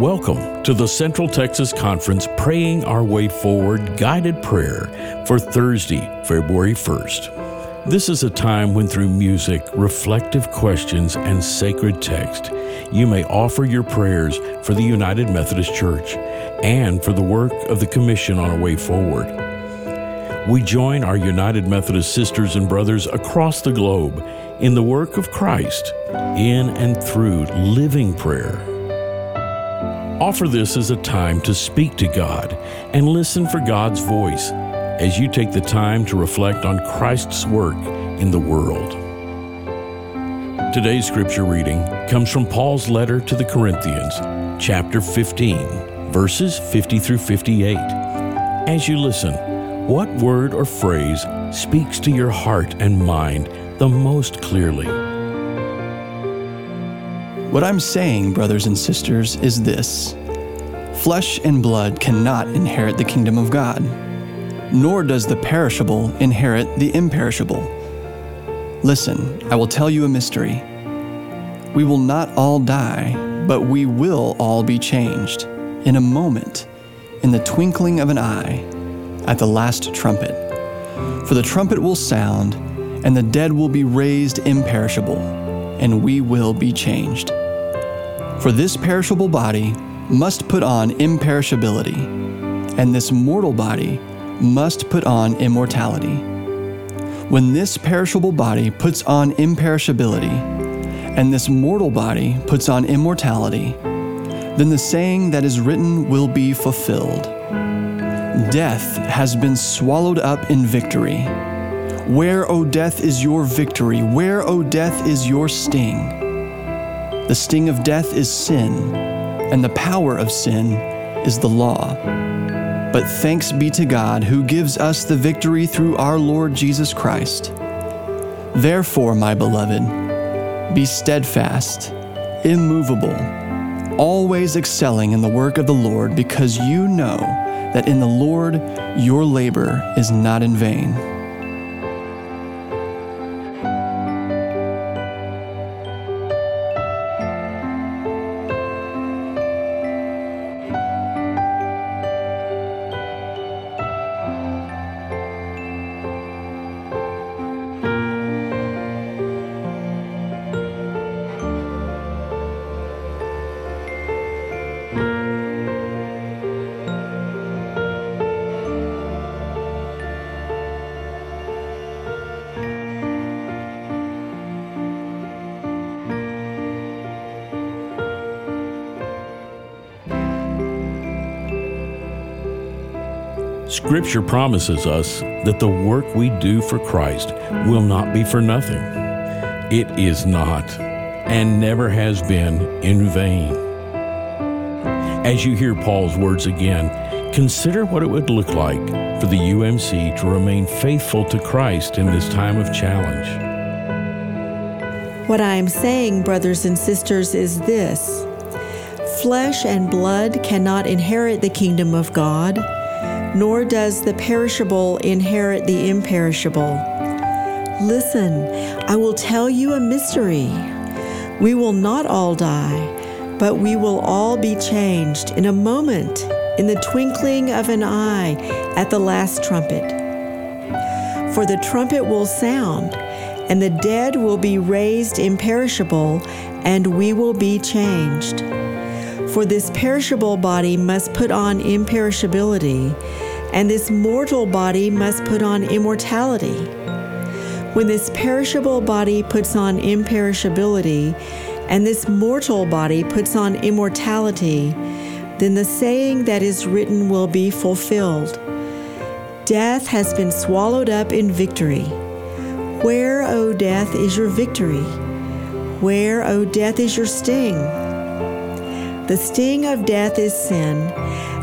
Welcome to the Central Texas Conference Praying Our Way Forward guided prayer for Thursday, February 1st. This is a time when, through music, reflective questions, and sacred text, you may offer your prayers for the United Methodist Church and for the work of the Commission on a Way Forward. We join our United Methodist sisters and brothers across the globe in the work of Christ in and through living prayer. Offer this as a time to speak to God and listen for God's voice as you take the time to reflect on Christ's work in the world. Today's scripture reading comes from Paul's letter to the Corinthians, chapter 15, verses 50 through 58. As you listen, what word or phrase speaks to your heart and mind the most clearly? What I'm saying, brothers and sisters, is this Flesh and blood cannot inherit the kingdom of God, nor does the perishable inherit the imperishable. Listen, I will tell you a mystery. We will not all die, but we will all be changed in a moment, in the twinkling of an eye, at the last trumpet. For the trumpet will sound, and the dead will be raised imperishable, and we will be changed. For this perishable body must put on imperishability, and this mortal body must put on immortality. When this perishable body puts on imperishability, and this mortal body puts on immortality, then the saying that is written will be fulfilled Death has been swallowed up in victory. Where, O death, is your victory? Where, O death, is your sting? The sting of death is sin, and the power of sin is the law. But thanks be to God who gives us the victory through our Lord Jesus Christ. Therefore, my beloved, be steadfast, immovable, always excelling in the work of the Lord, because you know that in the Lord your labor is not in vain. Scripture promises us that the work we do for Christ will not be for nothing. It is not, and never has been, in vain. As you hear Paul's words again, consider what it would look like for the UMC to remain faithful to Christ in this time of challenge. What I am saying, brothers and sisters, is this flesh and blood cannot inherit the kingdom of God nor does the perishable inherit the imperishable. Listen, I will tell you a mystery. We will not all die, but we will all be changed in a moment, in the twinkling of an eye, at the last trumpet. For the trumpet will sound, and the dead will be raised imperishable, and we will be changed. For this perishable body must put on imperishability, and this mortal body must put on immortality. When this perishable body puts on imperishability, and this mortal body puts on immortality, then the saying that is written will be fulfilled Death has been swallowed up in victory. Where, O death, is your victory? Where, O death, is your sting? The sting of death is sin,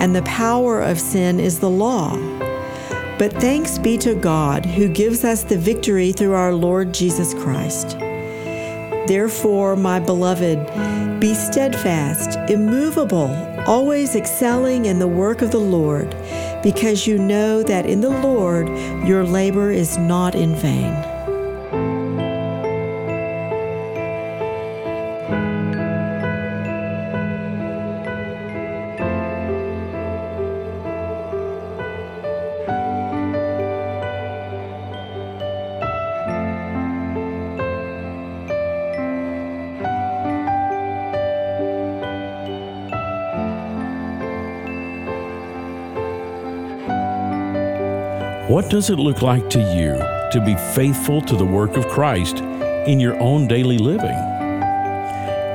and the power of sin is the law. But thanks be to God who gives us the victory through our Lord Jesus Christ. Therefore, my beloved, be steadfast, immovable, always excelling in the work of the Lord, because you know that in the Lord your labor is not in vain. What does it look like to you to be faithful to the work of Christ in your own daily living?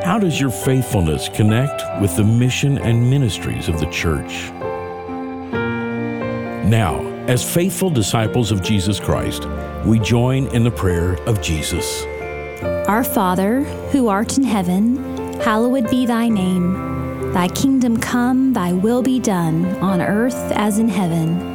How does your faithfulness connect with the mission and ministries of the church? Now, as faithful disciples of Jesus Christ, we join in the prayer of Jesus. Our Father, who art in heaven, hallowed be thy name. Thy kingdom come, thy will be done, on earth as in heaven.